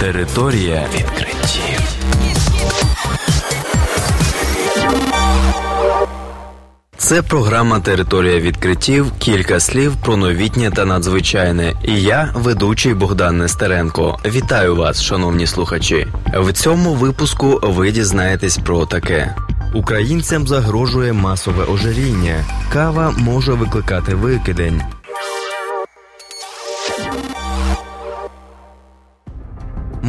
Територія відкриттів. Це програма Територія відкриттів. Кілька слів про новітнє та надзвичайне. І я, ведучий Богдан Нестеренко. Вітаю вас, шановні слухачі. В цьому випуску ви дізнаєтесь про таке. Українцям загрожує масове ожиріння. Кава може викликати викидень.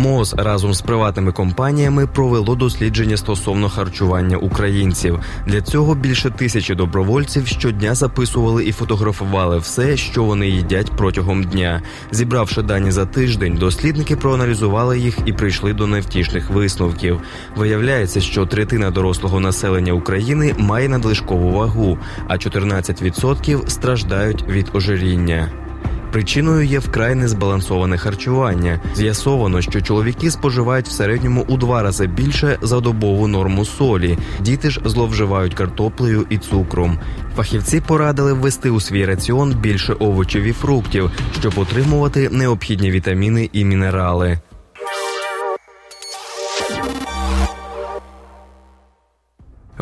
МОЗ разом з приватними компаніями провело дослідження стосовно харчування українців. Для цього більше тисячі добровольців щодня записували і фотографували все, що вони їдять протягом дня. Зібравши дані за тиждень, дослідники проаналізували їх і прийшли до невтішних висновків. Виявляється, що третина дорослого населення України має надлишкову вагу, а 14% страждають від ожиріння. Причиною є вкрай незбалансоване харчування. З'ясовано, що чоловіки споживають в середньому у два рази більше за добову норму солі. Діти ж зловживають картоплею і цукром. Фахівці порадили ввести у свій раціон більше овочів і фруктів, щоб отримувати необхідні вітаміни і мінерали.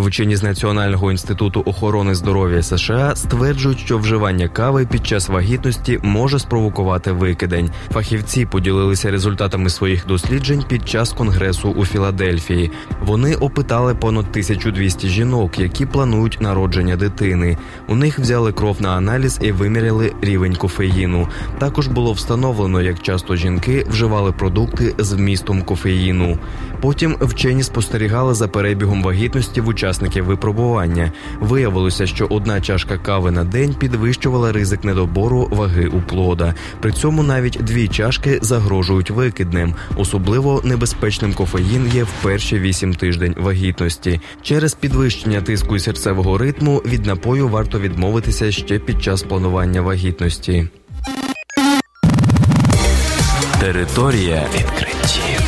Вчені з Національного інституту охорони здоров'я США стверджують, що вживання кави під час вагітності може спровокувати викидень. Фахівці поділилися результатами своїх досліджень під час конгресу у Філадельфії. Вони опитали понад 1200 жінок, які планують народження дитини. У них взяли кров на аналіз і виміряли рівень кофеїну. Також було встановлено, як часто жінки вживали продукти з вмістом кофеїну. Потім вчені спостерігали за перебігом вагітності в учасників випробування. Виявилося, що одна чашка кави на день підвищувала ризик недобору ваги у плода. При цьому навіть дві чашки загрожують викидним. Особливо небезпечним кофеїн є в перші вісім тиждень вагітності. Через підвищення тиску і серцевого ритму від напою варто відмовитися ще під час планування вагітності. Територія відкриттів.